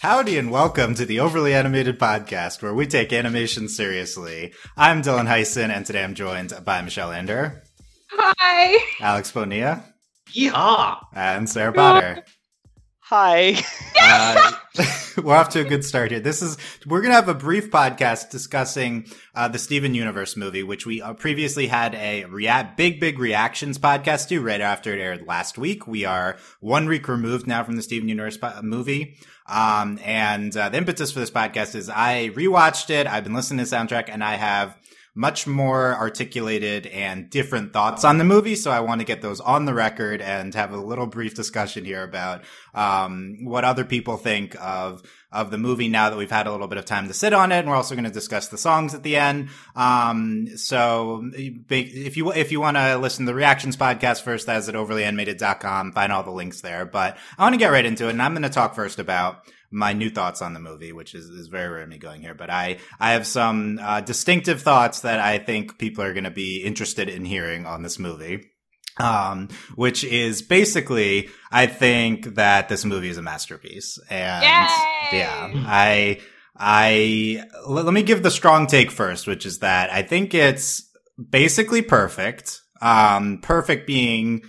Howdy and welcome to the Overly Animated Podcast, where we take animation seriously. I'm Dylan Heisen, and today I'm joined by Michelle Ender, Hi. Alex Bonilla, Yeehaw! and Sarah Potter. Hi. Uh, we're off to a good start here. This is we're gonna have a brief podcast discussing uh, the Steven Universe movie, which we uh, previously had a rea- big, big reactions podcast to right after it aired last week. We are one week removed now from the Steven Universe po- movie. Um, and uh, the impetus for this podcast is I rewatched it. I've been listening to the soundtrack, and I have much more articulated and different thoughts on the movie. So I want to get those on the record and have a little brief discussion here about um, what other people think of of the movie now that we've had a little bit of time to sit on it. And we're also going to discuss the songs at the end. Um, so if you if you want to listen to the reactions podcast first, that's at overlyanimated.com. Find all the links there. But I want to get right into it, and I'm going to talk first about my new thoughts on the movie, which is, is very rare me going here, but I, I have some uh, distinctive thoughts that I think people are going to be interested in hearing on this movie. Um, which is basically, I think that this movie is a masterpiece. And Yay! yeah, I, I, let, let me give the strong take first, which is that I think it's basically perfect. Um, perfect being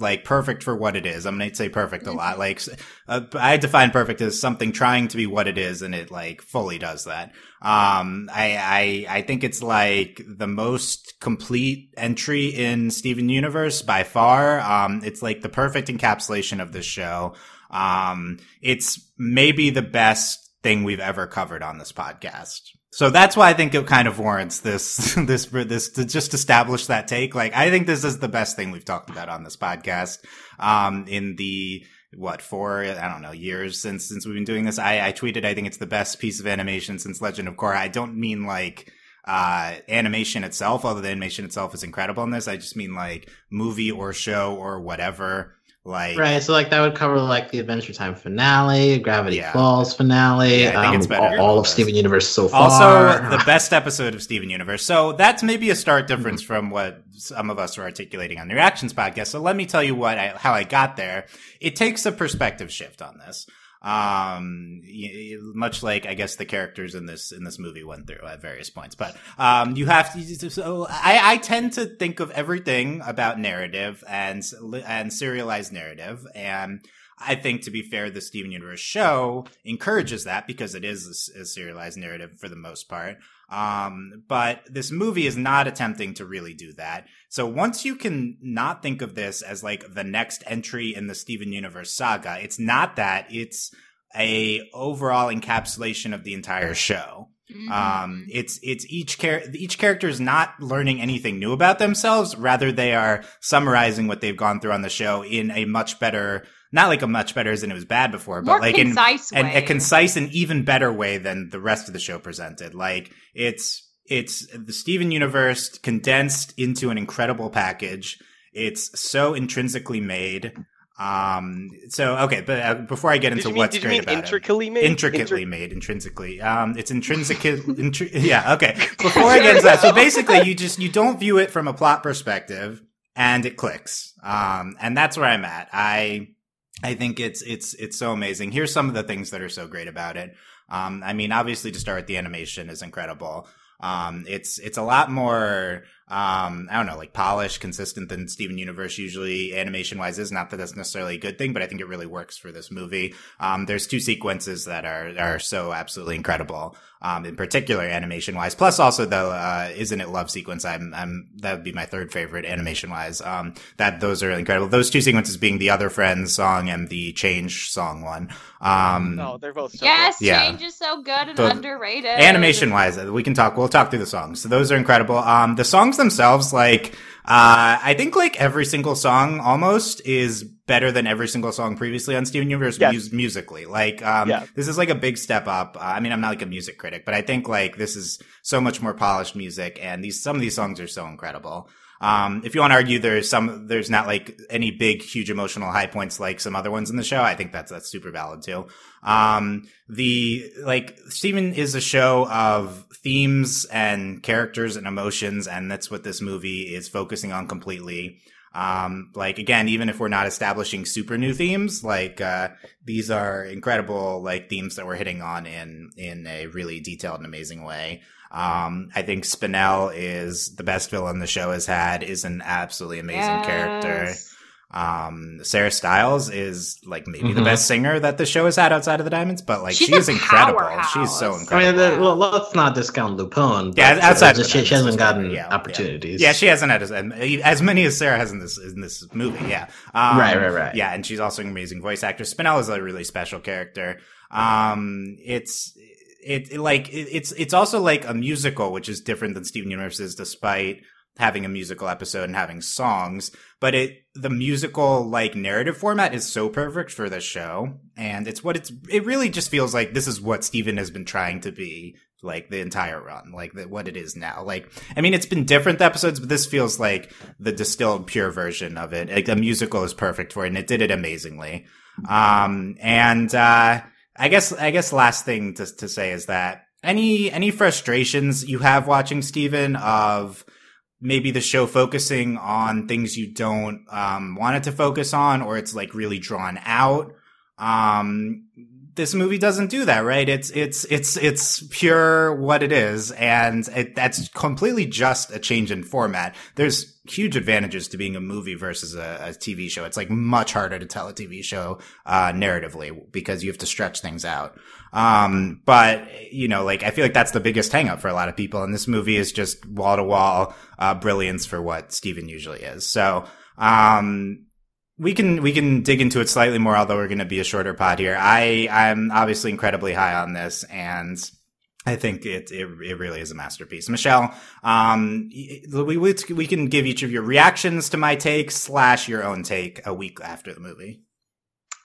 like perfect for what it is. I'm going to say perfect a lot. Like uh, I define perfect as something trying to be what it is and it like fully does that. Um, I, I, I think it's like the most complete entry in Steven Universe by far. Um, it's like the perfect encapsulation of this show. Um, it's maybe the best thing we've ever covered on this podcast. So that's why I think it kind of warrants this, this, this to just establish that take. Like, I think this is the best thing we've talked about on this podcast. Um, in the, what, four, I don't know, years since, since we've been doing this. I, I tweeted, I think it's the best piece of animation since Legend of Korra. I don't mean like, uh, animation itself, although the animation itself is incredible in this. I just mean like movie or show or whatever. Like, Right, so like that would cover like the Adventure Time finale, Gravity Yeah. Falls finale, Yeah, I think um, it's better all, all all of. Steven Universe so far. Also, the best episode of Steven Universe. So that's maybe a stark difference from what some of us are articulating on the Reactions podcast. So let me tell you what I, how I got there. It takes a perspective shift on this. Um, much like I guess the characters in this in this movie went through at various points, but um, you have to. So I, I tend to think of everything about narrative and and serialized narrative and. I think, to be fair, the Steven Universe show encourages that because it is a serialized narrative for the most part. Um, but this movie is not attempting to really do that. So once you can not think of this as like the next entry in the Steven Universe saga, it's not that. It's a overall encapsulation of the entire show. Mm-hmm. Um, it's it's each char- each character is not learning anything new about themselves. Rather, they are summarizing what they've gone through on the show in a much better, not like a much better as in it was bad before, but More like concise in an, a concise and even better way than the rest of the show presented. Like it's it's the Steven universe condensed into an incredible package. It's so intrinsically made. Um. So okay, but uh, before I get Did into you mean, what's did you great mean about it intricately made? intricately Intri- made intrinsically um it's intrinsic intri- yeah okay before i get into that so basically you just you don't view it from a plot perspective and it clicks um and that's where i'm at i i think it's it's it's so amazing. Here's some of the things that are so great about it. Um i mean obviously to start the animation is incredible. Um it's it's a lot more um, I don't know, like polished, consistent than Steven Universe usually animation wise is. Not that that's necessarily a good thing, but I think it really works for this movie. Um, there's two sequences that are, are so absolutely incredible. Um, in particular animation wise, plus also the, uh, Isn't It Love sequence. I'm, I'm, that would be my third favorite animation wise. Um, that, those are incredible. Those two sequences being the Other Friends song and the Change song one. Um, No, they're both so yes, Yeah. change is so good and Both- underrated. animation wise we can talk we'll talk through the songs so those are incredible um the songs themselves like uh i think like every single song almost is better than every single song previously on steven universe Yes. mus- musically like um Yeah. this is like a big step up uh, i mean i'm not like a music critic but i think like this is so much more polished music and these some of these songs are so incredible um, if you want to argue there's some, there's not like any big, huge emotional high points like some other ones in the show. I think that's, that's super valid too. Um, the, like, Steven is a show of themes and characters and emotions, and that's what this movie is focusing on completely. Um, like again, even if we're not establishing super new themes, like uh, these are incredible like themes that we're hitting on in in a really detailed and amazing way. Um, I think Spinel is the best villain the show has had. is an absolutely amazing character. Um, Sarah Stiles is like maybe the Mhm. best singer that the show has had outside of the Diamonds, but like She's she is incredible. powerhouse. She's so incredible. I mean, the, well, let's not discount LuPone. Yeah, but outside it's of the she, she hasn't Diamonds, gotten yeah, yeah. opportunities. Yeah, she hasn't had as, as many as Sarah has in this in this movie. Yeah, um, Right, right, right. Yeah, and she's also an amazing voice actress. Spinel is a really special character. Um, it's it, it like it, it's it's also like a musical, which is different than Steven Universe's, despite having a musical episode and having songs. But it the musical like narrative format is so perfect for this show, and it's what it's it really just feels like this is what Steven has been trying to be like the entire run, like the, what it is now. Like, I mean, it's been different episodes, but this feels like the distilled, pure version of it. Like, the musical is perfect for it, and it did it amazingly. Um, and uh, I guess, I guess, last thing to to say is that any any frustrations you have watching Steven of maybe the show focusing on things you don't um, want it to focus on, or it's like really drawn out. Um, this movie doesn't do that, right? It's it's it's it's pure what it is, and it, that's completely just a change in format. There's huge advantages to being a movie versus a, a TV show. It's like much harder to tell a TV show uh, narratively because you have to stretch things out. Um, but you know, like I feel like that's the biggest hangup for a lot of people, and this movie is just wall to wall brilliance for what Steven usually is. So. Um, we can we can dig into it slightly more, although we're going to be a shorter pod here. I I'm obviously incredibly high on this, and I think it it, it really is a masterpiece. Michelle, um, we we can give each of your reactions to my take slash your own take a week after the movie.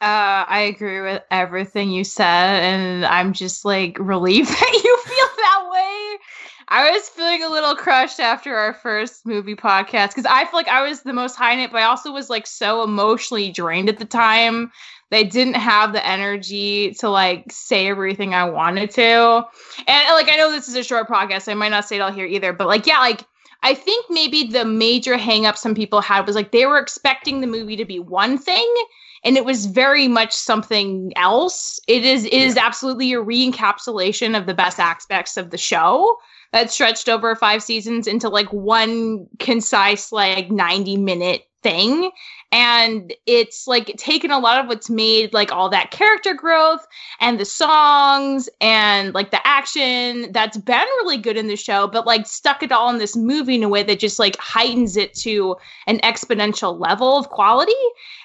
Uh, I agree with everything you said, and I'm just like relieved that you feel that way. I was feeling a little crushed after our first movie podcast because I feel like I was the most high in it, but I also was like so emotionally drained at the time. They didn't have the energy to like say everything I wanted to. And like I know this is a short podcast, so I might not say it all here either, but like yeah, like I think maybe the major hang up some people had was like they were expecting the movie to be one thing and it was very much something else. It is it is absolutely a re-encapsulation of the best aspects of the show that stretched over five seasons into like one concise like 90 minute thing. And it's like taken a lot of what's made like all that character growth and the songs and like the action that's been really good in the show but like stuck it all in this movie in a way that just like heightens it to an exponential level of quality.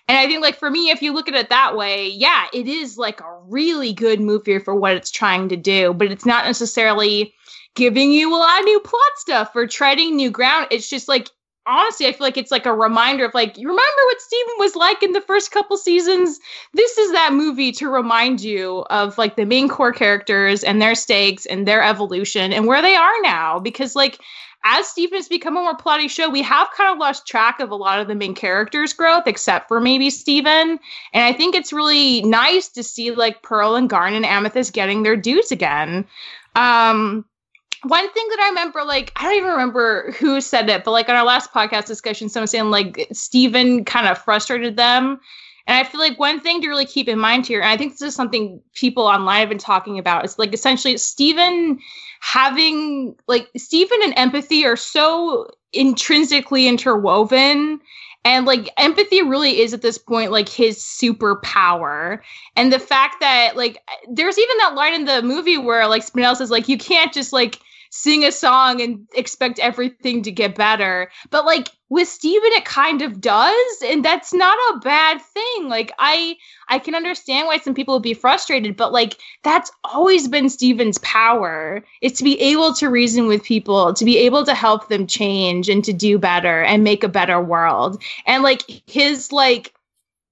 And i think like for me if you look at it that way yeah it is like a really good movie for what it's trying to do but it's not necessarily giving you a lot of new plot stuff or treading new ground. It's just like honestly, I feel like it's like a reminder of like, you remember what Steven was like in the first couple seasons? This is that movie to remind you of like the main core characters and their stakes and their evolution and where they are now. Because like as Steven has become a more plotty show, we have kind of lost track of a lot of the main characters' growth, except for maybe Steven. And I think it's really nice to see like Pearl and Garn and Amethyst getting their dues again. Um, one thing that I remember, like, I don't even remember who said it, but like on our last podcast discussion, someone saying like Steven kind of frustrated them. And I feel like one thing to really keep in mind here, and I think this is something people online have been talking about, is like essentially Steven having like Steven and empathy are so intrinsically interwoven. And like empathy really is at this point like his superpower. And the fact that like there's even that line in the movie where like Spinel says like you can't just like sing a song and expect everything to get better. But like with Steven it kind of does and that's not a bad thing. Like I I can understand why some people would be frustrated, but like that's always been Steven's power. is to be able to reason with people, to be able to help them change and to do better and make a better world. And like his like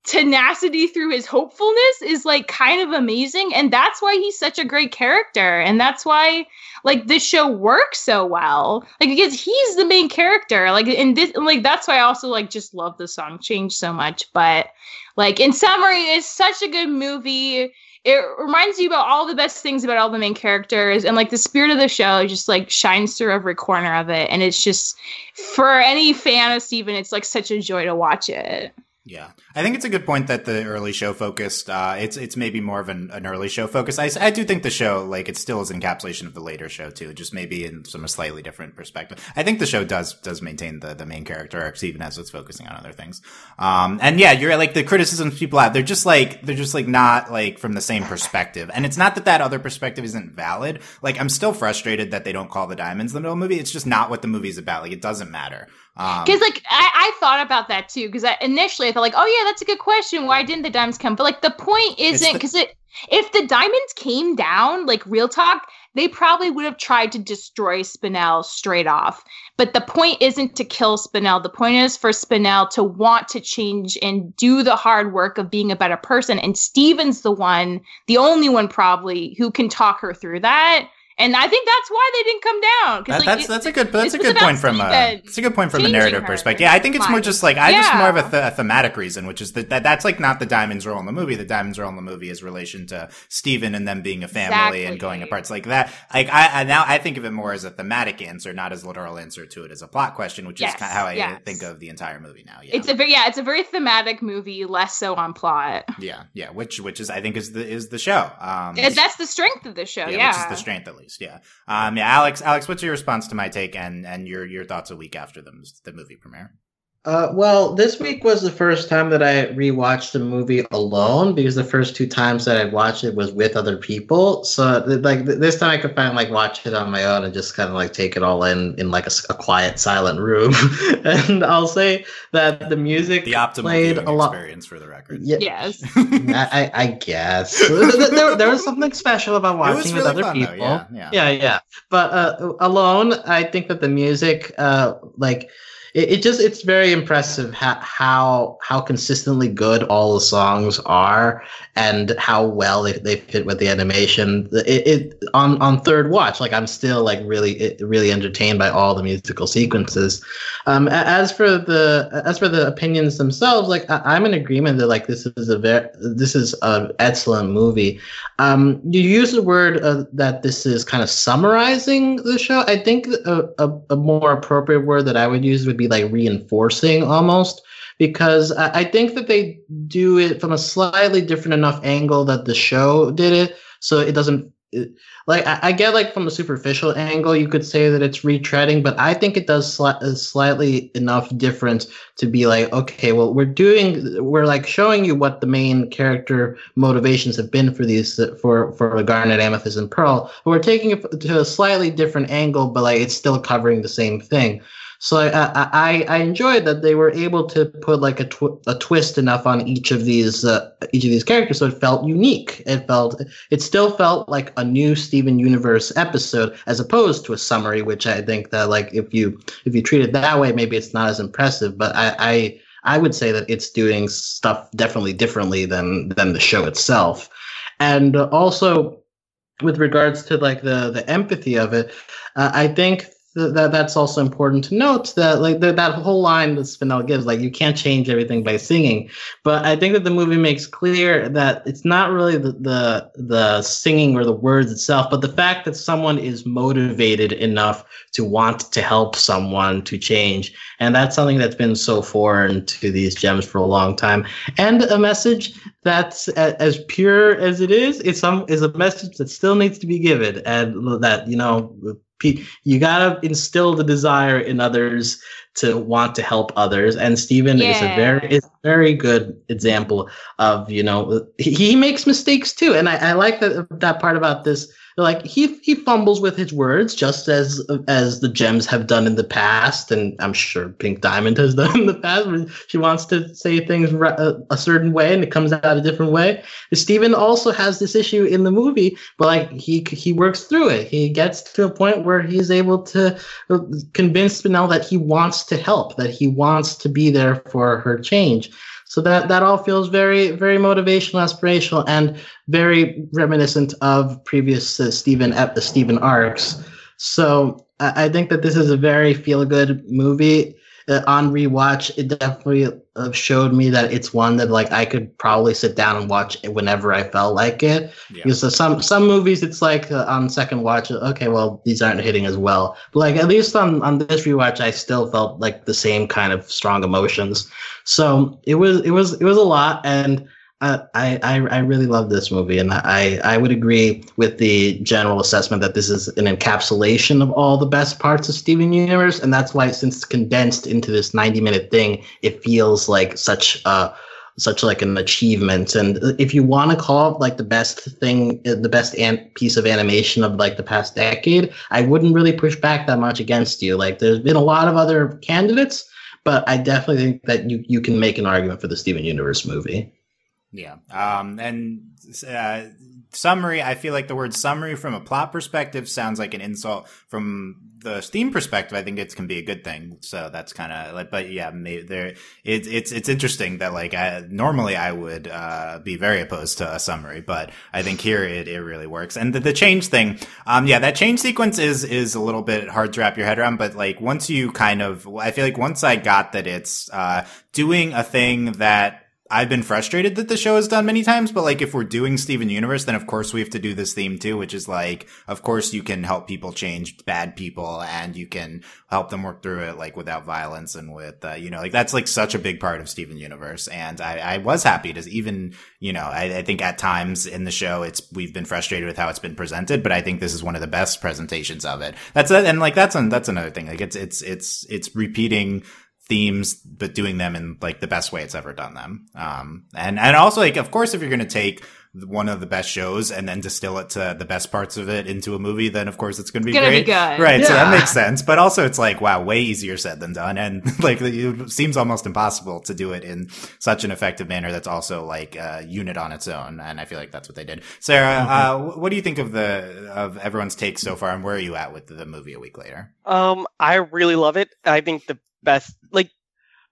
tenacity through his hopefulness is like kind of amazing and that's why he's such a great character and that's why like this show works so well. Like because he's the main character like and this like that's why i also like just love the song change so much but like in summary it's such a good movie. It reminds you about all the best things about all the main characters and like the spirit of the show just like shines through every corner of it and it's just for any fan of steven it's like such a joy to watch it yeah, I think it's a good point that the early show focused. Uh, it's it's maybe more of an, an early show focus. I, I do think the show like it still is an encapsulation of the later show too, just maybe in some a slightly different perspective. I think the show does does maintain the the main character arcs even as it's focusing on other things. Um, and yeah, you're like the criticisms people have. They're just like they're just like not like from the same perspective. And it's not that that other perspective isn't valid. Like I'm still frustrated that they don't call the diamonds the middle movie. It's just not what the movie's about. Like it doesn't matter. Because um, like I, I, thought about that too. Because initially I thought like, oh yeah, that's a good question. Why didn't the diamonds come? But like the point isn't because it if the diamonds came down, like real talk, they probably would have tried to destroy Spinel straight off. But the point isn't to kill Spinel. The point is for Spinel to want to change and do the hard work of being a better person. And Steven's the one, the only one probably who can talk her through that and I think that's why they didn't come down. That, like, that's it, that's a good that's a good point from a it's a good point from a narrative her. perspective. Yeah, I think it's more just like I yeah. just more of a, th- a, thematic reason, which is that, that that's like not the diamond's role in the movie. The diamond's role in the movie is relation to Steven and them being a family exactly. and going apart. It's like that. Like I, I, now I think of it more as a thematic answer, not as literal answer to it as a plot question, which yes. is kind of how I yes. think of the entire movie now. Yeah, it's a very yeah, it's a very thematic movie, less so on plot. Yeah, yeah, which which is I think is the is the show. Um, that's the strength of the show. Yeah, yeah. which is the strength at least. Yeah. Um, um, yeah, Alex, Alex, what's your response to my take and and your your thoughts a week after the the movie premiere? Uh, well, this week was the first time that I rewatched the movie alone because the first two times that I watched it was with other people. So, like this time, I could finally like watch it on my own and just kind of like take it all in in like a, a quiet, silent room. and I'll say that the music the optimal played a lot experience for the record. Yeah, yes, I, I, guess there, there, was something special about watching really with other fun, people. Yeah, yeah, yeah, yeah, But uh, alone, I think that the music, uh, like it, it just it's very impressive how, how how consistently good all the songs are and how well they, they fit with the animation. It, it on on third watch, like I'm still like really really entertained by all the musical sequences. Um, as for the as for the opinions themselves, like I, am in agreement that like this is a very this is an excellent movie. Um, you use the word uh, that this is kind of summarizing the show. I think a, a, a more appropriate word that I would use would be like reinforcing almost because I, I think that they do it from a slightly different enough angle that the show did it, so it doesn't like I, get like from a superficial angle you could say that it's retreading but i think it does sli- slightly enough different to be like okay well we're doing we're like showing you what the main character motivations have been for these for for garnet amethyst and pearl but we're taking it to a slightly different angle but like it's still covering the same thing so I, I, I enjoyed that they were able to put like a, tw- a twist enough on each of these uh, each of these characters, so it felt unique. It felt it still felt like a new Steven Universe episode, as opposed to a summary, which I think that like if you if you treat it that way, maybe it's not as impressive. But I, I I would say that it's doing stuff definitely differently than than the show itself, and also with regards to like the the empathy of it, uh, I think that that's also important to note that like the, that whole line that Spinel gives, like you can't change everything by singing. But I think that the movie makes clear that it's not really the, the the singing or the words itself, but the fact that someone is motivated enough to want to help someone to change, and that's something that's been so foreign to these gems for a long time. And a message that's as pure as it is, it's some is a message that still needs to be given, and that you know you gotta instill the desire in others to want to help others and Steven yeah. is a very is a very good example of you know he, he makes mistakes too and I, I like that that part about this like he he fumbles with his words just as as the gems have done in the past and i'm sure pink diamond has done in the past she wants to say things a, certain way and it comes out a different way. Steven also has this issue in the movie but like he he works through it. He gets to a point where he's able to uh, convince Spinel that he wants to help that he wants to be there for her change so that that all feels very very motivational, aspirational, and very reminiscent of previous uh, at the Steven arcs. So I, I think that this is a very feel good movie. Uh, on rewatch, it definitely uh, showed me that it's one that like I could probably sit down and watch whenever I felt like it. Yeah. Because some some movies, it's like uh, on second watch, okay, well these aren't hitting as well. But like at least on on this rewatch, I still felt like the same kind of strong emotions. So it was it was it was a lot and. I, I I really love this movie, and I I would agree with the general assessment that this is an encapsulation of all the best parts of Steven Universe, and that's why since it's condensed into this ninety minute thing, it feels like such a such like an achievement. And if you want to call it like the best thing, the best an- piece of animation of like the past decade, I wouldn't really push back that much against you. Like there's been a lot of other candidates, but I definitely think that you you can make an argument for the Steven Universe movie. Yeah. Um, and uh, summary, I feel like the word summary from a plot perspective sounds like an insult. From the Steam perspective, I think it can be a good thing. So that's kind of like, but yeah, maybe there, it, it's, it's interesting that like, I, normally I would, uh, be very opposed to a summary, but I think here it, it really works. And the, the change thing, um, yeah, that change sequence is, is a little bit hard to wrap your head around, but like once you kind of, I feel like once I got that it's, uh, doing a thing that, I've been frustrated that the show has done many times, but like if we're doing Steven Universe, then of course we have to do this theme too, which is like, of course you can help people change bad people and you can help them work through it like without violence and with, uh, you know, like that's like such a big part of Steven Universe. And I, I was happy to even, you know, I, I think at times in the show, it's, we've been frustrated with how it's been presented, but I think this is one of the best presentations of it. That's, a, and like that's, an, that's another thing. Like it's, it's, it's, it's repeating themes, but doing them in like the best way it's ever done them. Um, and, and also like, of course, if you're going to take one of the best shows and then distill it to the best parts of it into a movie, then of course it's going to be gonna great. Be good. Right. Yeah. So that makes sense. But also it's like, wow, way easier said than done. And like it seems almost impossible to do it in such an effective manner that's also like a unit on its own. And I feel like that's what they did. Sarah, mm-hmm. uh, what do you think of the, of everyone's take so far and where are you at with the movie a week later? Um, I really love it. I think the best like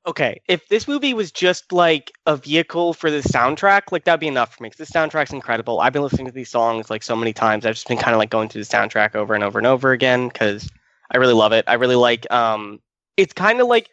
okay if this movie was just like a vehicle for the soundtrack like that'd be enough for me because the soundtrack's incredible i've been listening to these songs like so many times i've just been kind of like going through the soundtrack over and over and over again because i really love it i really like um it's kind of like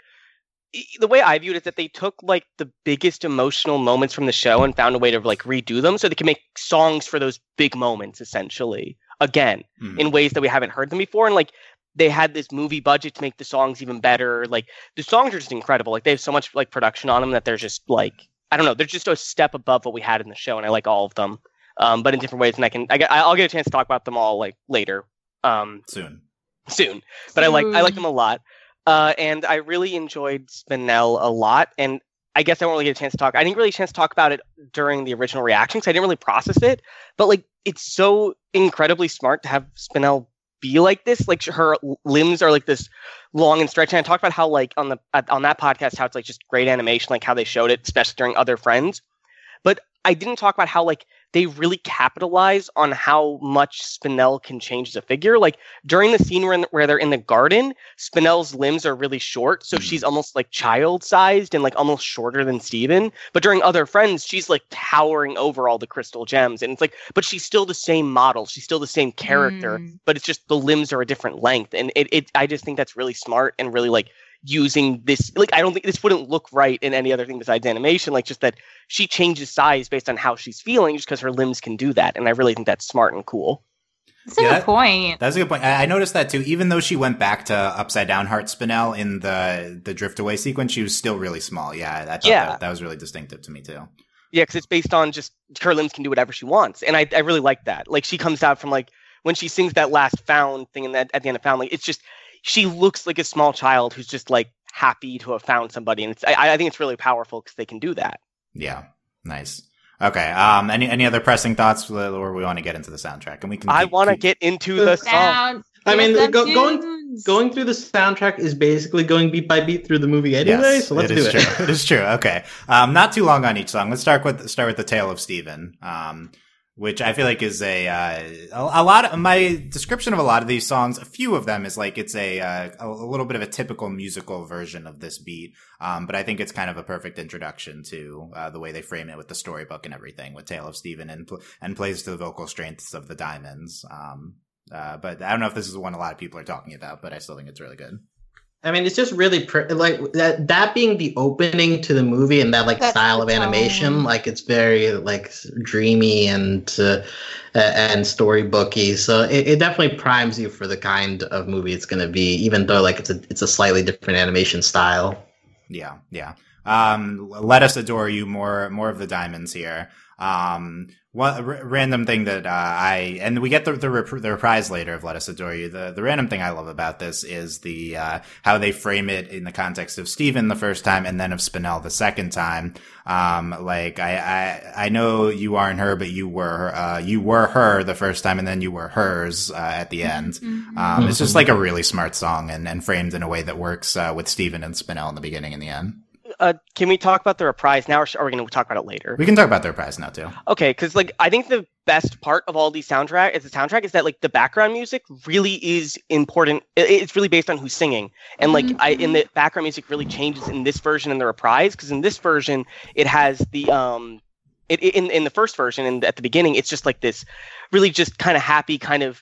the way I viewed it is that they took like the biggest emotional moments from the show and found a way to like redo them so they can make songs for those big moments essentially again mm. in ways that we haven't heard them before and like they had this movie budget to make the songs even better. Like the songs are just incredible. Like they have so much like production on them that they're just like I don't know. They're just a step above what we had in the show, and I like all of them, um, but in different ways. And I can I get I'll get a chance to talk about them all like later. Um, soon. Soon. But soon. I like I like them a lot. Uh, and I really enjoyed Spinel a lot. And I guess I won't really get a chance to talk. I didn't really get a chance to talk about it during the original reaction because I didn't really process it. But like, it's so incredibly smart to have Spinel be like this. Like her limbs are like this long and stretchy. And I talked about how like on the on that podcast how it's like just great animation, like how they showed it, especially during other friends. But I didn't talk about how like they really capitalize on how much Spinel can change as a figure. Like during the scene where, the, where they're in the garden, Spinel's limbs are really short, so mm. she's almost like child sized and like almost shorter than Steven. But during Other Friends, she's like towering over all the crystal gems, and it's like, but she's still the same model, she's still the same character, mm. but it's just the limbs are a different length, and it, it I just think that's really smart and really like using this like i don't think this wouldn't look right in any other thing besides animation like just that she changes size based on how she's feeling just because her limbs can do that and i really think that's smart and cool that's a yeah, good point. That's a good point. I, noticed that too. Even though she went back to upside down heart Spinel in the the drift away sequence, she was still really small. Yeah, I thought yeah. That, that was really distinctive to me too. Yeah, because it's based on just her limbs can do whatever she wants, and I I really like that. Like she comes out from like when she sings that last found thing in that at the end of found, like it's just she looks like a small child who's just like happy to have found somebody, and it's I, I think it's really powerful because they can do that. Yeah, nice. Okay. Um. Any any other pressing thoughts, or we want to get into the soundtrack, and we can. I want to get into the, the song. I mean, go, going going through the soundtrack is basically going beat by beat through the movie anyway. Yes, so let's it do it. True. it is true. Okay. Um. Not too long on each song. Let's start with start with the tale of Steven. Um which I feel like is a, uh, a, a lot of my description of a lot of these songs. A few of them is like it's a uh, a little bit of a typical musical version of this beat, um, but I think it's kind of a perfect introduction to uh, the way they frame it with the storybook and everything with Tale of Steven and and plays to the vocal strengths of the Diamonds. Um, uh, but I don't know if this is one a lot of people are talking about, but I still think it's really good. I mean, it's just really pr- like that. That being the opening to the movie and that like That's style of animation, like it's very like dreamy and uh, and storybooky. So it, it definitely primes you for the kind of movie it's going to be, even though like it's a it's a slightly different animation style. Yeah, yeah. Um, let us adore you more more of the diamonds here. Um, one r- random thing that uh, I and we get the the, rep- the, reprise later of "Let Us Adore You." The the random thing I love about this is the uh, how they frame it in the context of Steven the first time and then of Spinel the second time. Um, like I, I I know you aren't her, but you were uh, you were her the first time, and then you were hers uh, at the end. Mm-hmm. Um, it's just like a really smart song and, and framed in a way that works uh, with Steven and Spinel in the beginning and the end uh, can we talk about the reprise now, or are we going to talk about it later? We can talk about the reprise now too. Okay, because like I think the best part of all these soundtrack is the soundtrack is that like the background music really is important. It's really based on who's singing, and like I in the background music really changes in this version and the reprise because in this version it has the um. It, in in the first version and at the beginning, it's just like this, really just kind of happy, kind of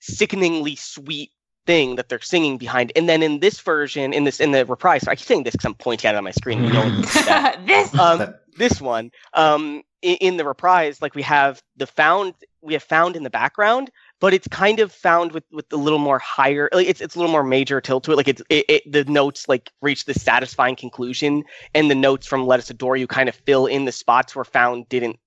sickeningly sweet thing that they're singing behind. And then in this version, in this in the reprise, I keep saying this because I'm pointing at it on my screen. You know this um, this one um, in, in, the reprise, like we have the found we have found in the background, but it's kind of found with with a little more higher. Like it's it's a little more major tilt to it. Like it's it, it the notes like reach the satisfying conclusion, and the notes from "Let Us Adore You" kind of fill in the spots where found didn't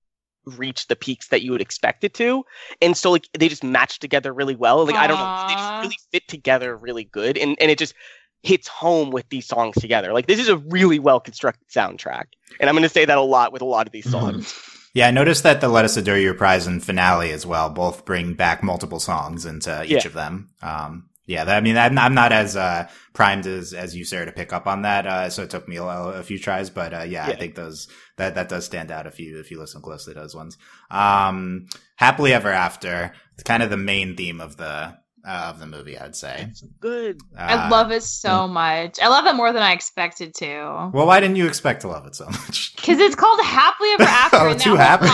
reach the peaks that you would expect it to. And so like they just match together really well. Like Aww. I don't know, they just really fit together really good. And and it just hits home with these songs together. Like this is a really well constructed soundtrack. And I'm gonna say that a lot with a lot of these mm-hmm. songs. Mm-hmm. Yeah, I noticed that the Let Us Adore You prize and finale as well both bring back multiple songs into each yeah. of them. Um, yeah, that, I mean, I'm, I'm not as uh, primed as as you, Sarah, to pick up on that. Uh, so it took me a, a few tries, but uh, yeah, yeah, I think those that that does stand out if you if you listen closely to those ones. Um, happily ever after, it's kind of the main theme of the uh, of the movie, I'd say. It's good. Uh, I love it so much. I love it more than I expected to. Well, why didn't you expect to love it so much? Because it's called Happily Ever After. oh, and too happy.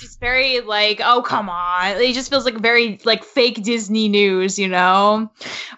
Just very like, oh come on. It just feels like very like fake Disney news, you know.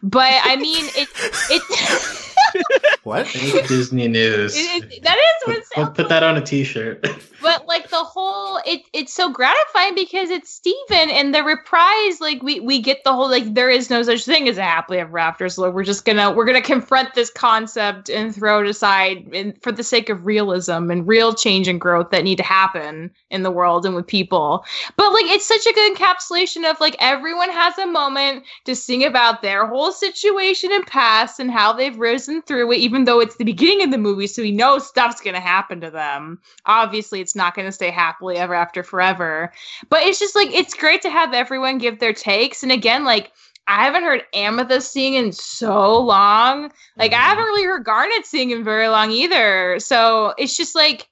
But I mean, it it. what? Disney news. It, it, that is what put, put that on a T-shirt. but like the whole, it it's so gratifying because it's Steven and the reprise. Like we we get the whole like there is no such thing as a happily ever after. So we're just gonna we're gonna confront this concept and throw it aside in, for the sake of realism and real change and growth that need to happen in the world and with people. But like it's such a good encapsulation of like everyone has a moment to sing about their whole situation and past and how they've risen through it, even though it's the beginning of the movie, so we know stuff's gonna happen to them. Obviously, it's not gonna stay happily ever after forever. But it's just like it's great to have everyone give their takes. And again, like I haven't heard Amethyst sing in so long. Like I mm-hmm. haven't really heard Garnet sing in very long either. So it's just like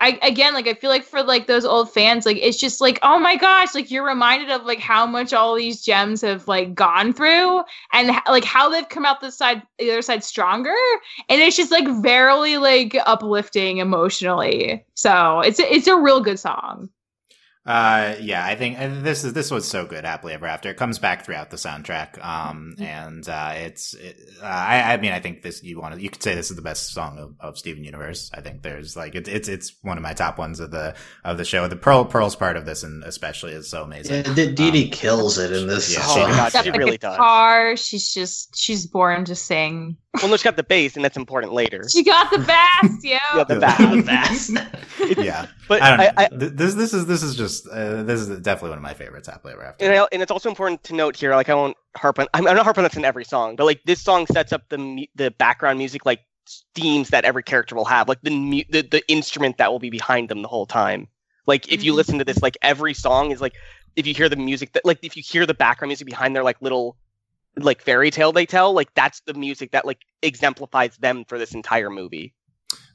I again like I feel like for like those old fans like it's just like oh my gosh like you're reminded of like how much all these gems have like gone through and like how they've come out the side the other side stronger. And it's just like very like uplifting emotionally. So it's a, it's a real good song uh, yeah, I think this is this was so good. Happily Ever After. It comes back throughout the soundtrack. Um, mm-hmm. and uh, it's. It, uh, I, I mean, I think this you want to. You could say this is the best song of, of Steven Universe. I think there's like it's it's it's one of my top ones of the of the show. The Pearl Pearl's part of this, and especially, is so amazing. Yeah, Deedee um, kills it in this. Yeah, song. Oh, God, she really guitar, does. She's just she's born to sing. Well, no, she got the bass, and that's important later. She got the bass, yeah. got the bass. the bass. yeah, but I. I, I, this this is this is just uh, this is definitely one of my favorites. Happily Ever After. And, I, and it's also important to note here, like I won't harp on. I'm, I'm not harping on this in every song, but like this song sets up the the background music like themes that every character will have, like the the the instrument that will be behind them the whole time. Like if you mm-hmm. listen to this, like every song is like if you hear the music that like if you hear the background music behind their like little like fairy tale they tell, like that's the music that like exemplifies them for this entire movie.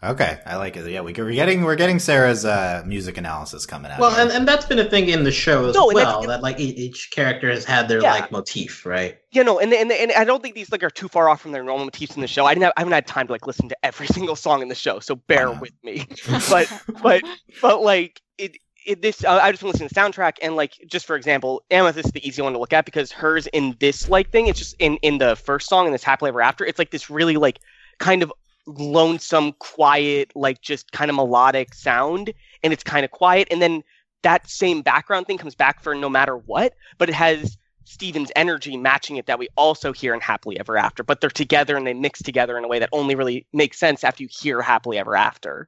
Okay, I like it. Yeah, we, are getting we're getting Sarah's uh, music analysis coming out. Well, and, and that's been a thing in the show as no, well. That like each character has had their yeah. like motif, right? You know, and, and and I don't think these like are too far off from their normal motifs in the show. I didn't have, I haven't had time to like listen to every single song in the show, so bear with me. but but but like it it, this uh, I just want to listen to the soundtrack and like just for example, Amethyst is the easy one to look at because hers in this like thing, it's just in in the first song in this happily ever after, it's like this really like kind of lonesome, quiet, like just kind of melodic sound, and it's kind of quiet, and then that same background thing comes back for no matter what, but it has Steven's energy matching it that we also hear in Happily Ever After, but they're together and they mix together in a way that only really makes sense after you hear Happily Ever After.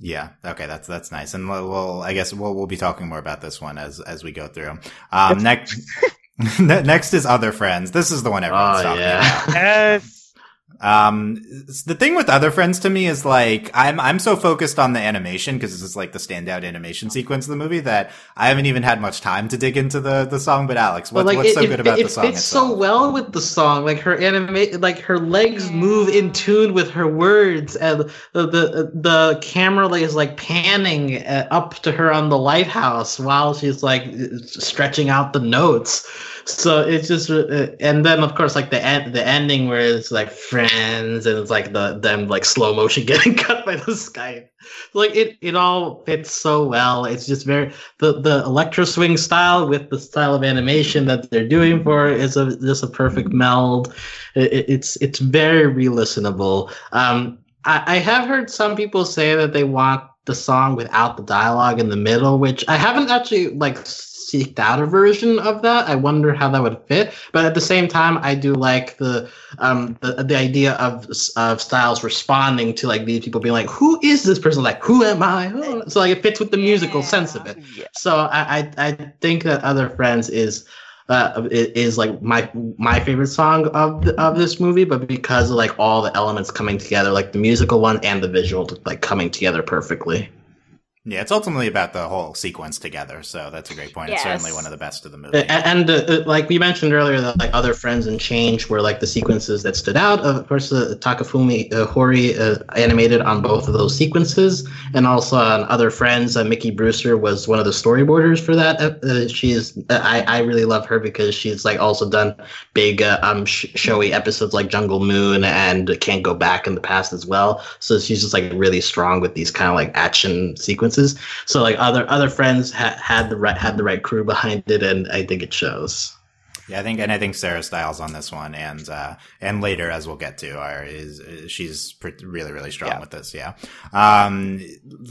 Yeah. Okay. That's that's nice, and we'll, we'll I guess we'll we'll be talking more about this one as as we go through. Um, next. next is other friends. This is the one everyone's oh, talking yeah. about. Yes. Um, the thing with other friends to me is like I'm I'm so focused on the animation because this is like the standout animation sequence of the movie that I haven't even had much time to dig into the the song. But Alex, what, like, what's it, so it, good about it, the song? It fits so well with the song. Like her animate, like her legs move in tune with her words, and the the, the camera like, is like panning uh, up to her on the lighthouse while she's like stretching out the notes so it's just uh, and then of course like the end the ending where it's like friends and it's like the them like slow motion getting cut by the sky like it it all fits so well. It's just very the the electro swing style with the style of animation that they're doing for is a just a perfect meld. It, it's it's very re-listenable. Um I, I have heard some people say that they want the song without the dialogue in the middle which i haven't actually like seeked out a version of that. I wonder how that would fit. But at the same time, I do like the um the, the idea of of Stiles responding to like these people being like, "Who is this person? Like, who am I?" Oh. So like it fits with the musical yeah. sense of it. Yeah. So I, I I think that Other Friends is. Uh, is like my my favorite song of the, of this movie, but because of like all the elements coming together, like the musical one and the visual, like coming together perfectly. Yeah, it's ultimately about the whole sequence together. So that's a great point. Yes. It's certainly one of the best of the movie. And, and uh, uh, like we mentioned earlier, that like other friends and change were like the sequences that stood out. Of course, uh, Takafumi uh, Hori uh, animated on both of those sequences, and also on other friends. Uh, Miki Brewster was one of the storyboarders for that. she's I I really love her because she's like also done big um sh- showy episodes like Jungle Moon and Can't Go Back in the past as well. So she's just like really strong with these kind of like action sequences sequences. So like other other friends ha- had the right had the right crew behind it, and I think it shows. Yeah, I think, and I think Sarah Stiles on this one, and uh, and later as we'll get to, are is, is she's really really strong yeah. with this. Yeah, um,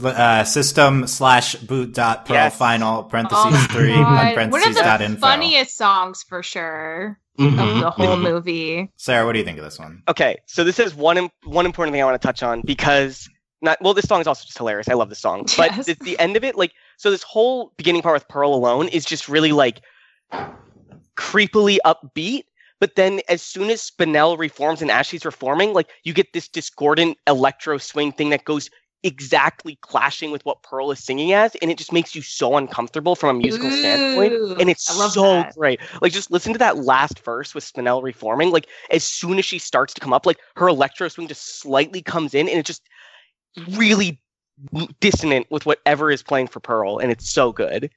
uh, system slash boot dot pearl yes. final parentheses oh three parentheses one of the dot info. funniest songs for sure. Mm-hmm. Of the whole mm-hmm. movie. Sarah, what do you think of this one? Okay, so this is one one important thing I want to touch on because not well this song is also just hilarious. I love this song. But yes. the end of it like so this whole beginning part with pearl alone is just really like creepily upbeat. But then as soon as spinel reforms and ashley's reforming like you get this discordant electro swing thing that goes exactly clashing with what pearl is singing as. And it just makes you so uncomfortable from a musical Ooh, standpoint and it's so that. great. Like just listen to that last verse with spinel reforming. Like as soon as she starts to come up like her electro swing just slightly comes in and it just really dissonant with whatever is playing for Pearl, and it's so good.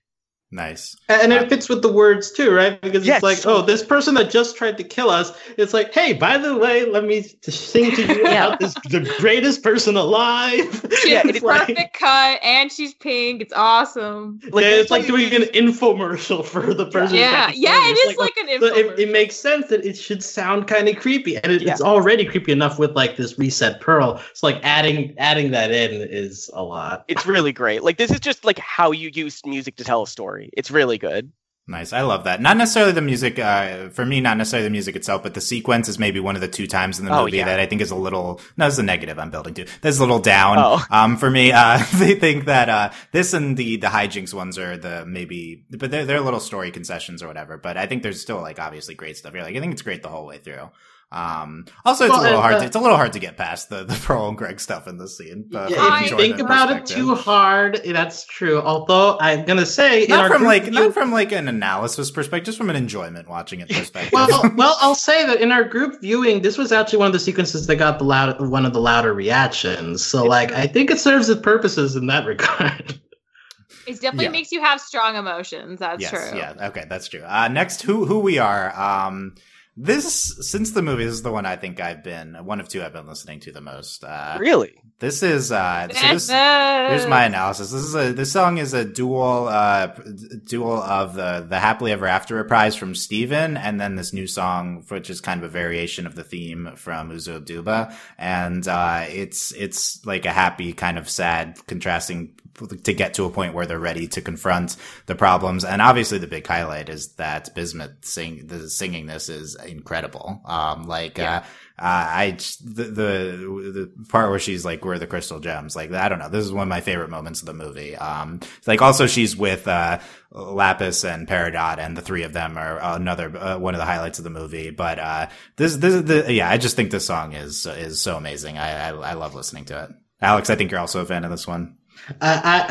Nice. And it uh, fits with the words too, right? Because yes. it's like, oh, this person that just tried to kill us, it's like, hey, by the way, let me sing to you yeah. about this the greatest person alive. Yeah, it's like, perfect cut, and she's pink. It's awesome. Like, yeah, it's like doing an infomercial for the person. Yeah, yeah, it is like, like, an infomercial. It, it, makes sense that it should sound kind of creepy, and it, yeah. it's already creepy enough with like this reset pearl. So like adding adding that in is a lot. It's really great. Like this is just like how you use music to tell a story story. It's really good. Nice. I love that. Not necessarily the music, uh, for me, not necessarily the music itself, but the sequence is maybe one of the two times in the oh, movie yeah. that I think is a little, no, it's a negative I'm building to. That's a little down. Oh. Um, for me, uh, they think that, uh, this and the, the hijinks ones are the maybe, but they're, they're little story concessions or whatever. But I think there's still like obviously great stuff here. Like, I think it's great the whole way through. Um, also, it's well, a little hard. Uh, to, it's a little hard to get past the the Pearl and Greg stuff in the scene. Uh, yeah, if you think about it too hard, that's true. Although I'm gonna say, not from like not from like an analysis perspective, just from an enjoyment watching it perspective. well, well, I'll say that in our group viewing, this was actually one of the sequences that got the loud one of the louder reactions. So, like, I think it serves its purposes in that regard. It definitely yeah. makes you have strong emotions. That's yes, true. Yeah. Okay, that's true. Uh, next, who who we are. Um, This since the movie, this is the one I think I've been one of two I've been listening to the most. Uh, really? This is uh, so this, here's my analysis. This is a this song is a dual uh dual of the the happily ever after reprise from Steven and then this new song which is kind of a variation of the theme from Uzo Aduba and uh, it's it's like a happy kind of sad contrasting to get to a point where they're ready to confront the problems. And obviously, the big highlight is that Bismuth sing the singing this is incredible. Um, like yeah. uh, uh, I the, the, the part where she's like, "Where the crystal gems?" Like I don't know. This is one of my favorite moments of the movie. Um, like also she's with uh, Lapis and Peridot, and the three of them are another uh, one of the highlights of the movie. But uh, this this is the yeah, I just think this song is is so amazing. I, I I love listening to it. Alex, I think you're also a fan of this one. I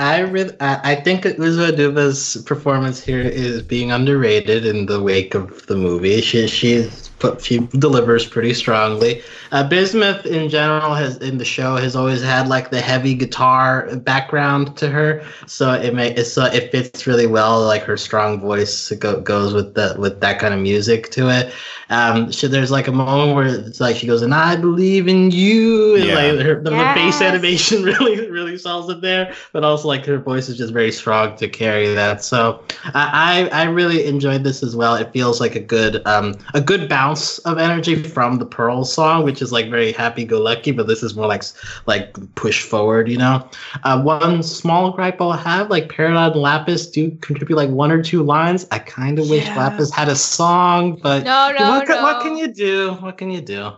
I I think Uzo Aduba's performance here is being underrated in the wake of the movie. She she's she delivers pretty strongly. Uh, Bismuth in general has in the show has always had like the heavy guitar background to her, so it may so it fits really well. Like her strong voice go, goes with the with that kind of music to it. Um, she, there's like a moment where it's like she goes and I believe in you, and yeah. like her, the, yes. the bass animation really really sells it there. But also like her voice is just very strong to carry that. So I I, I really enjoyed this as well. It feels like a good um a good bounce of energy from the Pearl song, which is like very happy go lucky, but this is more like like push forward, you know. Uh, one small gripe I'll have, like and Lapis do contribute like one or two lines. I kind of yeah. wish Lapis had a song, but no, no, what, no. what can you do? What can you do?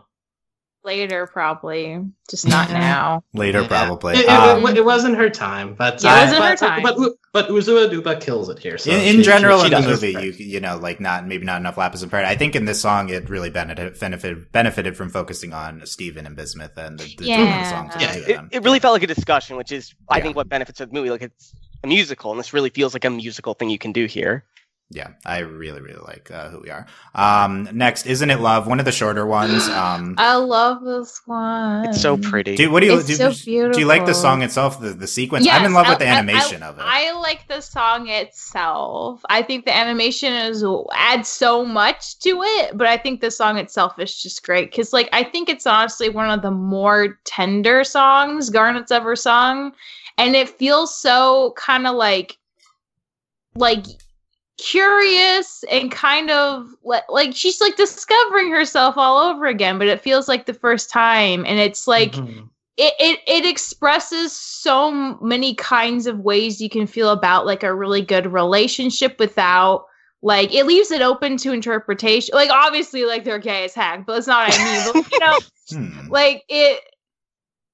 Later probably. Just not now. Later yeah. probably. It, um, it, it, wasn't her time but yeah, it wasn't uh, her time but, but, but Uzo Aduba kills it here so in, in she, general she, she in the movie you you know like not maybe not enough lapis and peridot i think in this song it really benefited benefited, benefited from focusing on Steven and bismuth and the, the yeah. songs yeah. it, it, really felt like a discussion which is i think what benefits of the movie. Like it's a musical and this really feels like a musical thing you can do here yeah, I really, really like uh, who we are. Um, next, isn't it love? One of the shorter ones. Um, I love this one. It's so pretty. Do, what do you it's do? So beautiful. Do you like the song itself? The the sequence? Yes, I'm in love I, with the animation I, I, of it. I like the song itself. I think the animation is adds so much to it, but I think the song itself is just great because, like, I think it's honestly one of the more tender songs Garnet's ever sung, and it feels so kind of like like curious and kind of like like she's like discovering herself all over again but it feels like the first time and it's like mm-hmm. it, it it expresses so many kinds of ways you can feel about like a really good relationship without like it leaves it open to interpretation like obviously like they're gay as heck but that's not what i mean but you know hmm. like it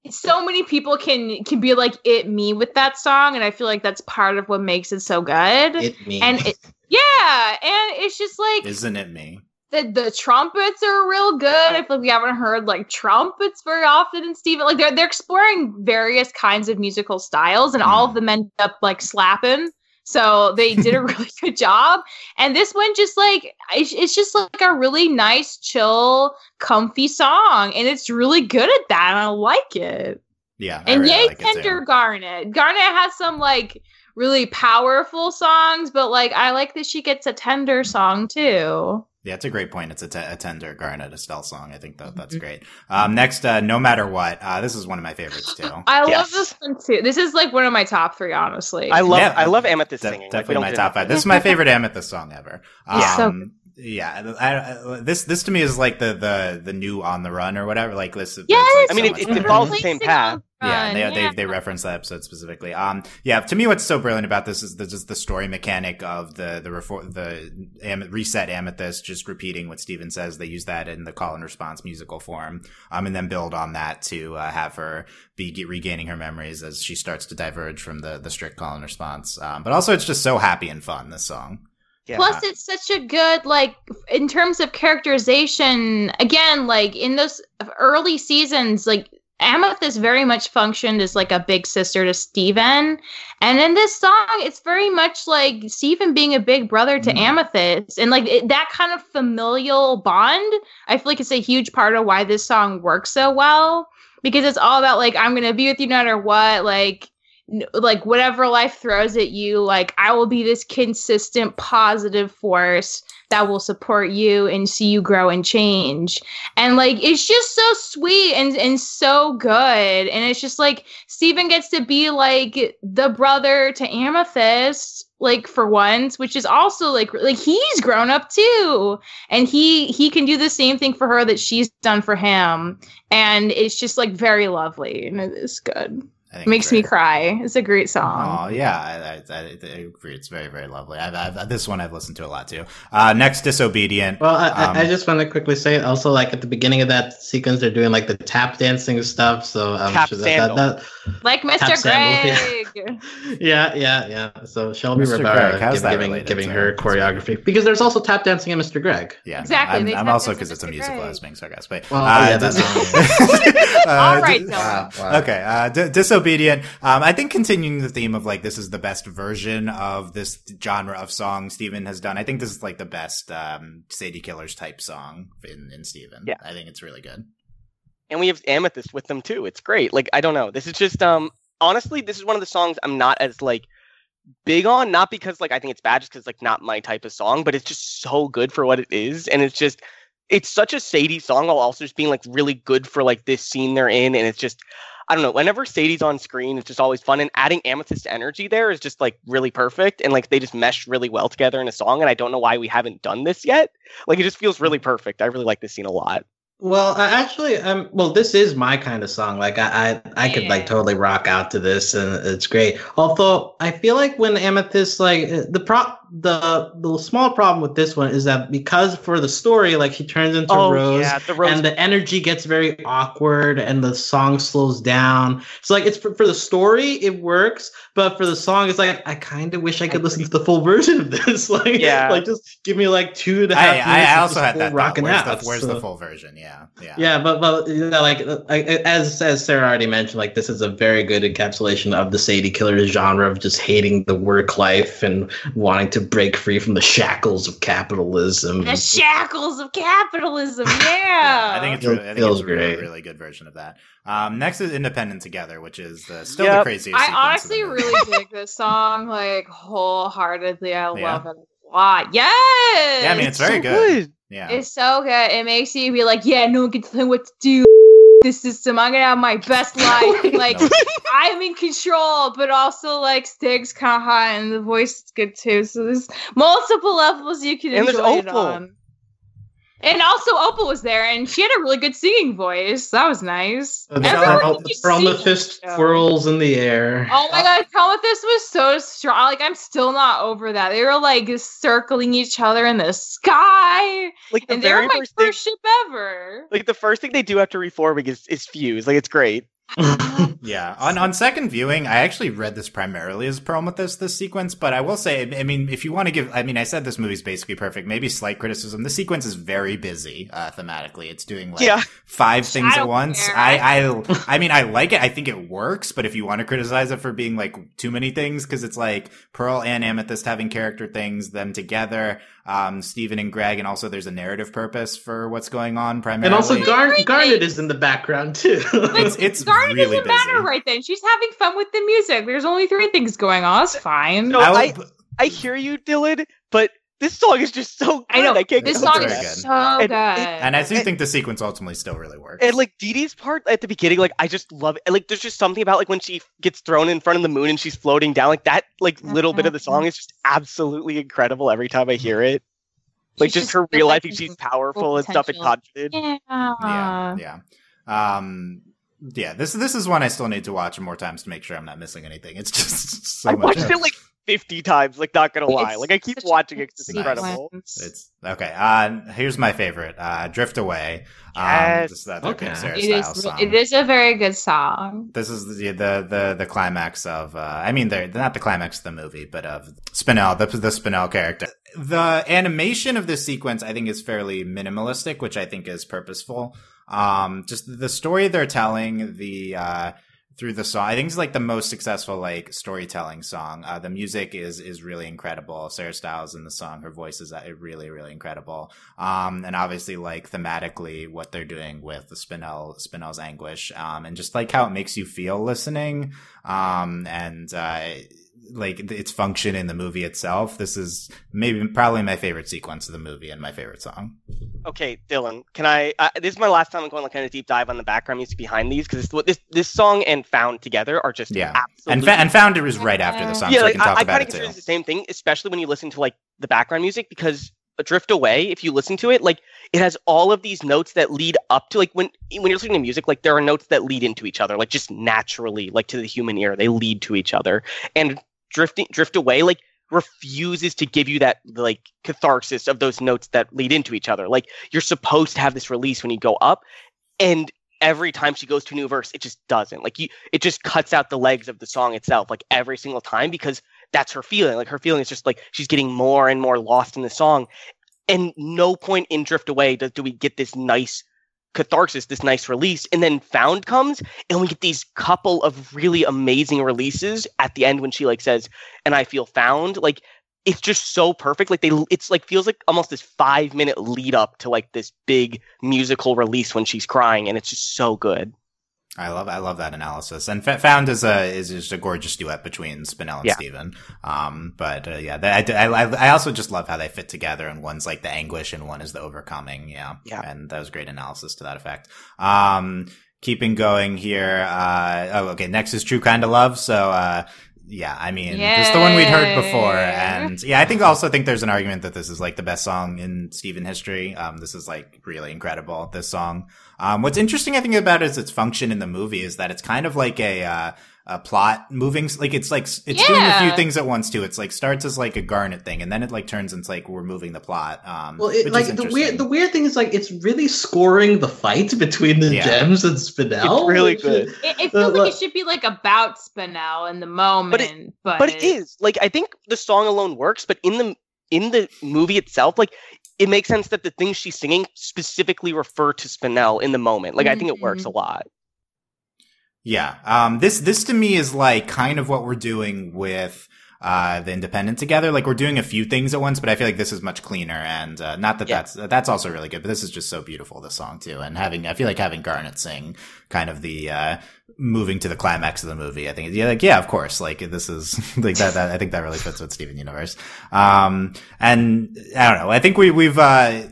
so many people can can be like it me with that song and i feel like that's part of what makes it so good. It me. And it, yeah and it's just like isn't it me? the, the trumpets are real good. I feel like we haven't heard like trumpets very often in steven. Like they're, they're exploring various kinds of musical styles and mm. all of them end up like slapping so they did a really good job. And this one just like it's just like a really nice, chill, comfy song. And it's really good at that. And I like it. Yeah. And really yay, like Tender Garnet. Garnet has some like really powerful songs, but like I like that she gets a tender song too. Yeah, it's a great point. It's a, t- a tender Garnet Estelle song. I think that that's mm-hmm. great. Um, next, uh, no matter what, uh, this is one of my favorites too. I yes. love this one too. This is like one of my top three, honestly. I love, yeah, I love Amethyst singing. Definitely like, my top five. This is my favorite Amethyst song ever. Um, yeah. So yeah, I, I, this this to me is like the the the new on the run or whatever. Like this, yes, like I mean it, it, follows the same path. Yeah, they, yeah. they they reference that episode specifically. Um, yeah, to me, what's so brilliant about this is the, just the story mechanic of the the refor- the am- reset amethyst, just repeating what Steven says. They use that in the call and response musical form, um, and then build on that to uh, have her be regaining her memories as she starts to diverge from the the strict call and response. Um, but also, it's just so happy and fun. This song. Yeah. Plus, it's such a good like in terms of characterization. Again, like in those early seasons, like Amethyst very much functioned as like a big sister to Steven. And in this song, it's very much like Steven being a big brother to mm. Amethyst. And like it, that kind of familial bond, I feel like it's a huge part of why this song works so well. Because it's all about like, I'm going to be with you no matter what. Like, like whatever life throws at you like i will be this consistent positive force that will support you and see you grow and change. And like it's just so sweet and and so good. And it's just like Steven gets to be like the brother to Amethyst like for once which is also like like he's grown up too and he he can do the same thing for her that she's done for him and it's just like very lovely and it is good it makes me cry. It's a great song. Oh yeah, I, I, I, agree. It's very very lovely. I've, I've, this one I've listened to a lot too. Uh, next, disobedient. Well, I, um, I, just want to quickly say also like at the beginning of that sequence, they're doing like the tap dancing stuff. So um, tap sure that, that, that, like Mr. Greg. yeah, yeah, yeah. So Shelby Mr. Rivera give, giving giving her choreography because there's also tap dancing in Mr. Greg. Yeah, exactly. I'm, I'm also because it's a musical. I was being sarcastic. Well, uh, yeah, that's uh, all right. Uh, wow. Okay, uh, d- disobedient. Um, I think continuing the theme of like this is the best version of this genre of song Steven has done. I think this is like the best um, Sadie Killers type song in in Steven. Yeah, I think it's really good. And we have Amethyst with them too. It's great. Like I don't know. This is just um honestly, this is one of the songs I'm not as like big on. Not because like I think it's bad, just because like not my type of song, but it's just so good for what it is, and it's just it's such a Sadie song while also just being like really good for like this scene they're in, and it's just I don't know. Whenever Sadie's on screen, it's just always fun, and adding Amethyst energy there is just like really perfect, and like they just mesh really well together in a song. And I don't know why we haven't done this yet. Like it just feels really perfect. I really like this scene a lot. Well, I actually, um, well, this is my kind of song. Like, I, I, I could like totally rock out to this, and it's great. Although I feel like when Amethyst, like the prop, the the small problem with this one is that because for the story, like he turns into oh, Rose, yeah, the Rose, and the energy gets very awkward, and the song slows down. So like, it's for, for the story, it works, but for the song, it's like I kind of wish I could listen to the full version of this. like, yeah, like just give me like two and a half. I, I also had that. Rocking where's out. The, where's so. the full version? Yeah yeah, yeah, yeah. But but you know, like as as Sarah already mentioned, like this is a very good encapsulation of the Sadie Killer genre of just hating the work life and wanting to break free from the shackles of capitalism. The shackles of capitalism, yeah. yeah I think it's really, I think feels it's great. A really good version of that. Um, next is Independent Together, which is the, still yep. the craziest. I honestly really dig this song, like wholeheartedly. I yeah. love it a lot. Yes. Yeah, I mean it's, it's very so good. good. Yeah. It's so good. It makes you be like, yeah, no one can tell me what to do. This system, I'm gonna have my best life. like I'm in control, but also like Stig's kind of hot and the voice is good too. So there's multiple levels you can and enjoy it on. And also, Opal was there, and she had a really good singing voice. That was nice. From the Pearlmethyst twirls in the air. Oh my god, Pearlmethyst was so strong. Like, I'm still not over that. They were like circling each other in the sky. Like, the and they were my first, first thing, ship ever. Like, the first thing they do after reforming is, is fuse. Like, it's great. yeah. On on second viewing, I actually read this primarily as Pearlmethyst, this sequence, but I will say, I mean, if you want to give, I mean, I said this movie's basically perfect. Maybe slight criticism. The sequence is very busy uh, thematically. It's doing like yeah. five things at once. I, I, I mean, I like it. I think it works, but if you want to criticize it for being like too many things, because it's like Pearl and Amethyst having character things, them together, um, Steven and Greg, and also there's a narrative purpose for what's going on primarily. And also Gar- Garnet is in the background too. it's it's Garnet really doesn't busy. matter right then. She's having fun with the music. There's only three things going on. It's fine. No, I, I hear you, Dylan, but this song is just so good. I know. I can't this song is good. so and, good. And I do think the sequence ultimately still really works. And like Deedee's part at the beginning, like I just love it. Like there's just something about like when she gets thrown in front of the moon and she's floating down, like that like little bit of the song is just absolutely incredible every time I hear it. Like just, just her realizing life, she's powerful and stuff and confident. Yeah. Yeah. Yeah. Um yeah, this this is one I still need to watch more times to make sure I'm not missing anything. It's just so I much. watched it like 50 times, like not gonna lie. It's like I keep watching it, it's incredible. It's okay. Uh here's my favorite, uh Drift Away. Um, yes. Um this, that's okay. It is, it is a very good song. This is the the the, the climax of uh I mean they're not the climax of the movie, but of Spinel, the the Spinel character. The animation of this sequence I think is fairly minimalistic, which I think is purposeful. Um just the story they're telling, the uh through the song. I think it's like the most successful like storytelling song. Uh, the music is is really incredible. Sarah Styles in the song, her voice is uh, really really incredible. Um, and obviously like thematically what they're doing with the Spinel Spinel's anguish, um, and just like how it makes you feel listening. Um, and uh, like its function in the movie itself. This is maybe probably my favorite sequence of the movie and my favorite song. Okay, Dylan, can I? Uh, this is my last time I'm going to kind of deep dive on the background music behind these because this this song and Found together are just yeah, and fa- and Found is right after the song. Yeah, so like, I, I kind of consider it the same thing, especially when you listen to like the background music because drift away if you listen to it like it has all of these notes that lead up to like when when you're listening to music like there are notes that lead into each other like just naturally like to the human ear they lead to each other and drifting drift away like refuses to give you that like catharsis of those notes that lead into each other like you're supposed to have this release when you go up and every time she goes to a new verse it just doesn't like you it just cuts out the legs of the song itself like every single time because that's her feeling. Like her feeling is just like she's getting more and more lost in the song. And no point in Drift Away does do we get this nice catharsis, this nice release. And then Found comes and we get these couple of really amazing releases at the end when she like says, and I feel found. Like it's just so perfect. Like they it's like feels like almost this five minute lead up to like this big musical release when she's crying, and it's just so good. I love I love that analysis. And found is a is just a gorgeous duet between Spinel and yeah. Steven. Um, but uh, yeah, I, I I also just love how they fit together. And one's like the anguish, and one is the overcoming. Yeah, yeah. And that was great analysis to that effect. Um, keeping going here. Uh, oh, okay. Next is True Kind of Love. So uh, yeah, I mean, Yay. this the one we'd heard before, and yeah, I think also think there's an argument that this is like the best song in Steven history. Um, this is like really incredible. This song. Um, what's interesting, I think, about it is its function in the movie is that it's kind of like a uh, a plot moving like it's like it's yeah. doing a few things at once too. It's like starts as like a garnet thing and then it like turns into like we're moving the plot um well it, like the weird the weird thing is like it's really scoring the fight between the yeah. gems and spinel it's really good. It, it feels uh, like it should be like about spinel in the moment but it, but, but it is. Like i think the song alone works but in the in the movie itself like it makes sense that the things she's singing specifically refer to spinel in the moment like mm-hmm. i think it works a mm-hmm. lot yeah. Um, this, this to me is like kind of what we're doing with, uh, the independent together. Like we're doing a few things at once, but I feel like this is much cleaner. And, uh, not that yeah. that's, that's also really good, but this is just so beautiful, the song too. And having, I feel like having Garnet sing kind of the, uh, moving to the climax of the movie. I think, yeah, like, yeah, of course. Like this is like that, that I think that really fits with Steven Universe. Um, and I don't know. I think we, we've, uh,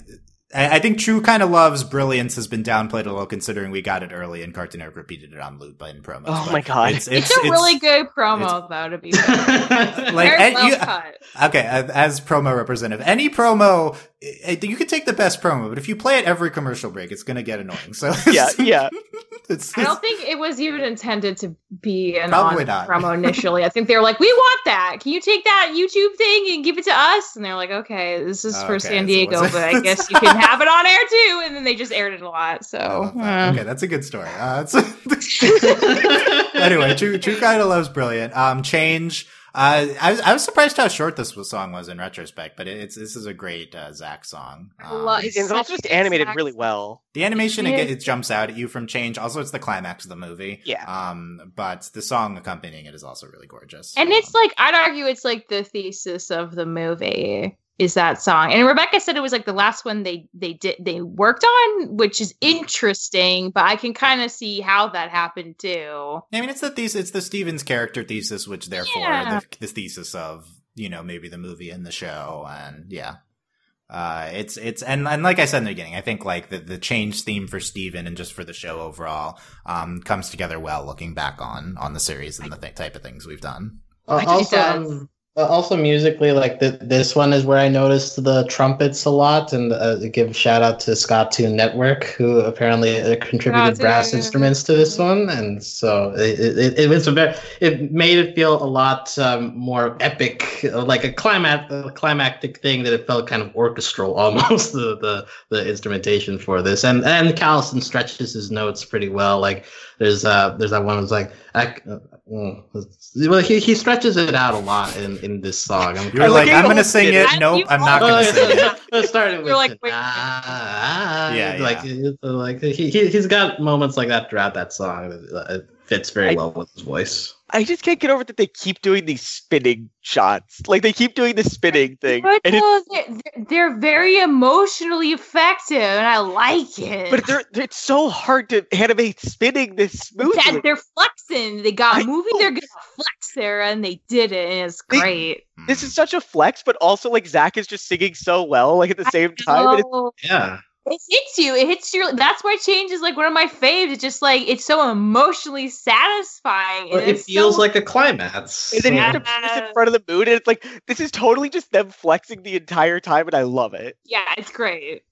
I think True Kind of Love's brilliance has been downplayed a little, considering we got it early and Cartoon Network repeated it on loop in promos. Oh my god, it's, it's, it's a it's, really good promo though. To be fair. like well you, okay, as promo representative, any promo you could take the best promo, but if you play it every commercial break, it's going to get annoying. So yeah, yeah. It's, it's, I don't think it was even intended to be an on promo initially. I think they were like, "We want that. Can you take that YouTube thing and give it to us?" And they're like, "Okay, this is for okay, San Diego, so but I guess you can have it on air too." And then they just aired it a lot. So uh. okay, that's a good story. Uh, anyway, True True Kind of Love's brilliant. Um, change uh, I was I was surprised how short this song was in retrospect, but it's this is a great uh, Zach song. Um, it's also just animated Zach really well. The animation it, it, jumps out at you from change. Also, it's the climax of the movie. Yeah. Um, but the song accompanying it is also really gorgeous. And it's like I'd argue it's like the thesis of the movie is that song. And Rebecca said it was like the last one they they did they worked on, which is interesting, but I can kind of see how that happened too. I mean, it's the thesis, it's the Stevens character thesis, which therefore yeah. the, the, thesis of you know maybe the movie and the show, and yeah. Uh, it's it's and, and like I said in the beginning, I think like the the change theme for Steven and just for the show overall um, comes together well looking back on on the series and the th- type of things we've done. Uh, also, um, also musically, like th- this one is where I noticed the trumpets a lot, and uh, give shout out to Scott Tune Network, who apparently uh, contributed brass instruments to this one, and so it, it, it was a very it made it feel a lot um, more epic, like a climax a climactic thing that it felt kind of orchestral almost the the, the instrumentation for this, and and Callison stretches his notes pretty well, like there's uh there's that one that's like I, uh, well he, he stretches it out a lot in, in this song. I'm, You're like I'm gonna sing it. Nope, I'm not gonna sing it. Starting with like, ah, ah, yeah, like yeah. like he he's got moments like that throughout that song. It fits very I, well with his voice. I just can't get over that they keep doing these spinning shots. Like they keep doing the spinning thing. But and no, they're, they're, very emotionally effective, and I like it. But they're, they're, it's so hard to animate spinning this smoothly. they're flexing. They got I moving. Know. They're gonna flex Sarah, and they did it, and it's great. this is such a flex, but also like Zach is just singing so well, like at the same time. yeah it hits you. It hits your. That's why change is like one of my faves. It's just like it's so emotionally satisfying. Well, it feels so... like a climax. And then you have to put in front of the moon, and it's like this is totally just them flexing the entire time, and I love it. Yeah, it's great.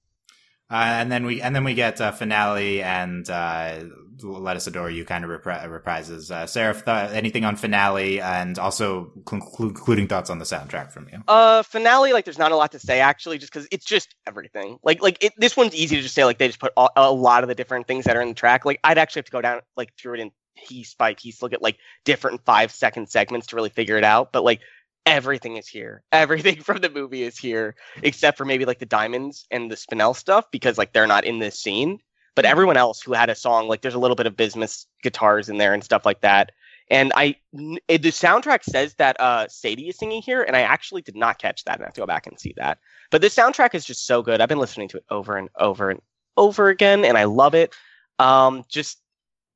Uh, and then we and then we get uh, finale and uh, let us adore you kind of repri- reprises. Uh, Sarah, th- anything on finale and also concluding thoughts on the soundtrack from you? Uh, finale, like there's not a lot to say actually, just because it's just everything. Like like it, this one's easy to just say. Like they just put a, a lot of the different things that are in the track. Like I'd actually have to go down like through it in piece by piece, look at like different five second segments to really figure it out. But like everything is here. Everything from the movie is here, except for maybe like the diamonds and the Spinel stuff because like they're not in this scene. But mm-hmm. everyone else who had a song, like there's a little bit of Bismuth guitars in there and stuff like that. And I, it, the soundtrack says that uh, Sadie is singing here, and I actually did not catch that, and I have to go back and see that. But the soundtrack is just so good. I've been listening to it over and over and over again, and I love it. Um, just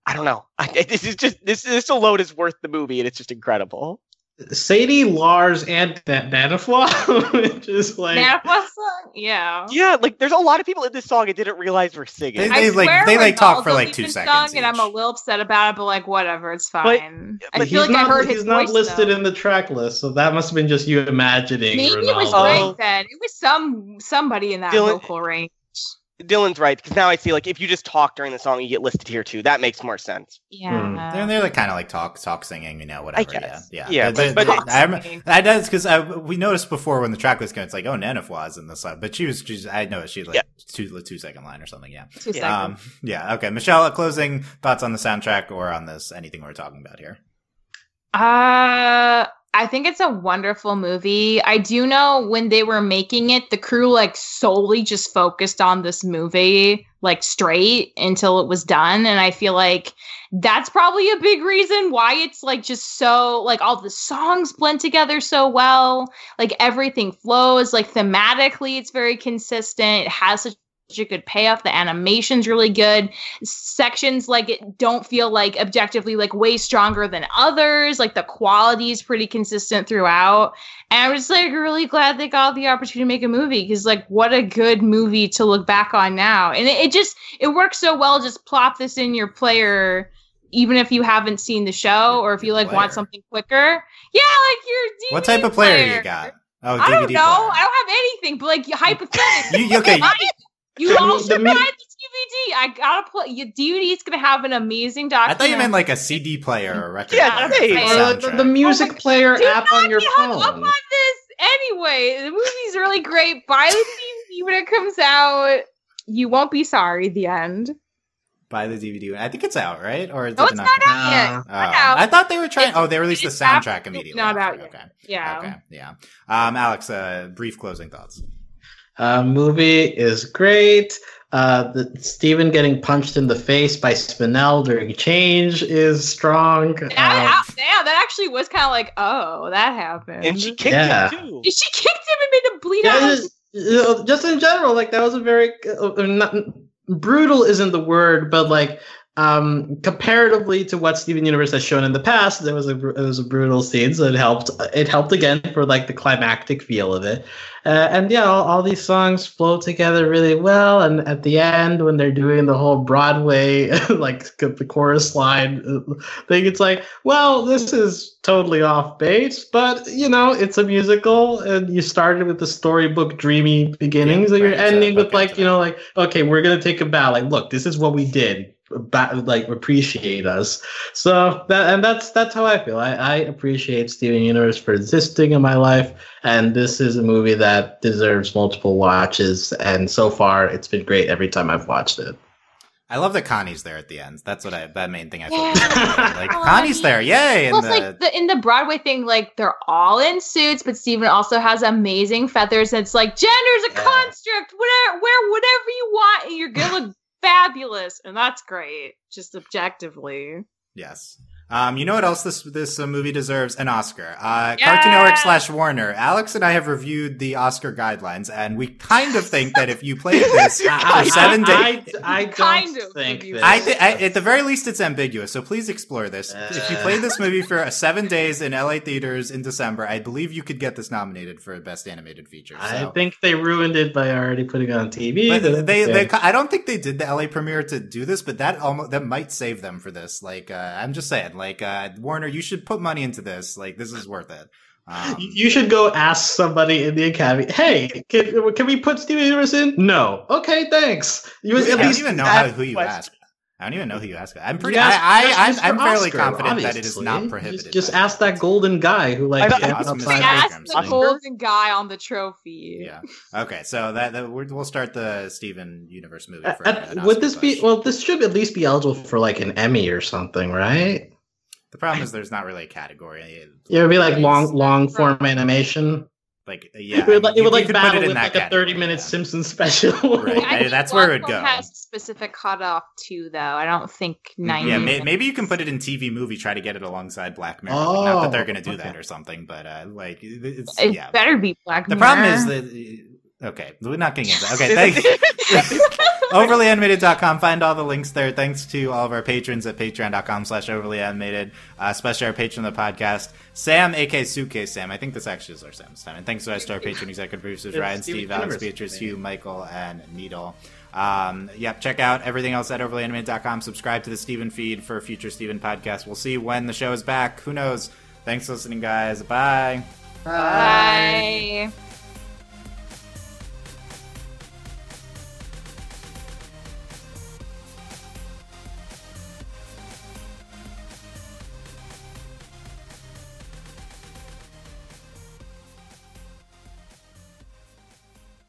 I don't know. I, this is just this this alone is worth the movie, and it's just incredible. Sadie, Lars, and that Nanefua, which is like Nanefua song, yeah, yeah. Like, there's a lot of people in this song I didn't realize were singing. They, they like they like talk for like two seconds, and I'm a little upset about it, but like whatever, it's fine. But, but I feel like not, I heard his He's not voice, listed though. in the track list, so that must have been just you imagining. Maybe Ronaldo. it was right then. It was some somebody in that Dylan, vocal range. Dylan's right because now I see like if you just talk during the song, you get listed here too. That makes more sense. Yeah, hmm. they're, they're like kind of like talk talk singing, you know, whatever. Yeah, yeah, yeah. but, but, but I, I does because we noticed before when the track was going, it's like oh Nanefua is in the song, but she was she's I noticed she like yeah. two two second line or something. Yeah, two um, yeah. Okay, Michelle, closing thoughts on the soundtrack or on this anything we're talking about here. Uh I think it's a wonderful movie. I do know when they were making it, the crew like solely just focused on this movie like straight until it was done. And I feel like that's probably a big reason why it's like just so like all the songs blend together so well. Like everything flows, like thematically, it's very consistent. It has such a good payoff. The animation's really good. Sections like it don't feel like objectively like way stronger than others. Like the quality is pretty consistent throughout. And I'm just like really glad they got the opportunity to make a movie because like what a good movie to look back on now. And it, it just it works so well. Just plop this in your player even if you haven't seen the show or if you like player. want something quicker. Yeah, like your DVD What type of player, player. you got? Oh, DVD I don't know. Player. I don't have anything, but like hypothetically. you, okay. You all should buy the DVD. I gotta put your DVD is gonna have an amazing document. I thought you meant like a CD player or record yeah, player. Or the, the, music player Do app on your phone. Up on this anyway. The movie's really great. Buy the DVD when it comes out. You won't be sorry. The end. Buy the DVD. I think it's out, right? Or is no, it it's not, not out yet. Oh. Out. I thought they were trying. It's, oh, they released the soundtrack immediately. Not out yet. Okay. Yeah. Okay. Yeah. Um, Alex, uh, brief closing thoughts. Uh, movie is great. Uh, the Steven getting punched in the face by Spinel during change is strong. That, um, yeah, that actually was kind of like, oh, that happened. And she kicked yeah. him too. She kicked him and made him bleed yeah, out. Just, just in general, like that was a very uh, not, brutal isn't the word, but like um, comparatively to what Steven Universe has shown in the past, there was a it was a brutal scene, so it helped. It helped again for like the climactic feel of it, uh, and yeah, all, all, these songs flow together really well. And at the end, when they're doing the whole Broadway like the chorus line uh, thing, it's like, well, this is totally off base, but you know, it's a musical, and you started with the storybook dreamy beginnings, yeah, so you're ending with like, you know, like, okay, we're gonna take a bow. Like, look, this is what we did like appreciate us. So that and that's that's how I feel. I, I appreciate Steven Universe for existing in my life, and this is a movie that deserves multiple watches. And so far, it's been great every time I've watched it. I love that Connie's there at the end. That's what I that main thing I feel yeah. like. Connie's there, yay! Plus, the... like the in the Broadway thing, like they're all in suits, but Steven also has amazing feathers. And it's like gender's a yeah. construct. Whatever, wear whatever you want, and you're gonna look fabulous, and that's great, just objectively. Yes. Um, you know what else this this uh, movie deserves? An Oscar. Uh, yeah! Cartoon Network slash Warner. Alex and I have reviewed the Oscar guidelines, and we kind of think that if you played this for seven days, I, I, don't kind of think this. I, th- I, at the very least, it's ambiguous. So please explore this. Uh, if you played this movie for seven days in LA theaters in December, I believe you could get this nominated for Best Animated Feature. So. I think they ruined it by already putting it on TV. But they, they, I don't think they did the LA premiere to do this, but that almost that might save them for this. Like, uh, I'm just saying. Like uh, Warner, you should put money into this. Like this is worth it. Um, you should go ask somebody in the academy. Hey, can, can we put Steven Universe in? No. Okay, thanks. You I don't even know how, who you question. ask. I don't even know who you ask. I'm pretty. Ask, I, I, I'm, I'm fairly Oscar, confident obviously. that it is not prohibited. Just, just ask that golden guy who like. I ask the golden guy on the trophy. Yeah. Okay, so that, that we'll start the Steven Universe movie. For, uh, would this push. be? Well, this should at least be eligible for like an Emmy or something, right? The problem is there's not really a category. It would be like long long form animation. Like yeah, it would like, it would like battle with like a thirty minute yeah. Simpsons special. right, I that's where it would go. Has a specific cutoff too, though. I don't think ninety. Yeah, may, maybe you can put it in TV movie. Try to get it alongside Black Mirror. Oh, not that they're going to do okay. that or something, but uh, like it's it yeah. better be Black the Mirror. The problem is that Okay, we're not getting into that. Okay, thank you. overlyanimated.com. Find all the links there. Thanks to all of our patrons at patreon.com slash overlyanimated, uh, especially our patron of the podcast, Sam, aka Suitcase Sam. I think this actually is our Sam's time. And thanks to our patron executive producers, Ryan, Steve, Alex, Beatrice, Hugh, Michael, and Needle. Um, yep, check out everything else at overlyanimated.com. Subscribe to the Steven feed for future Steven podcasts. We'll see when the show is back. Who knows? Thanks for listening, guys. Bye. Bye. Bye.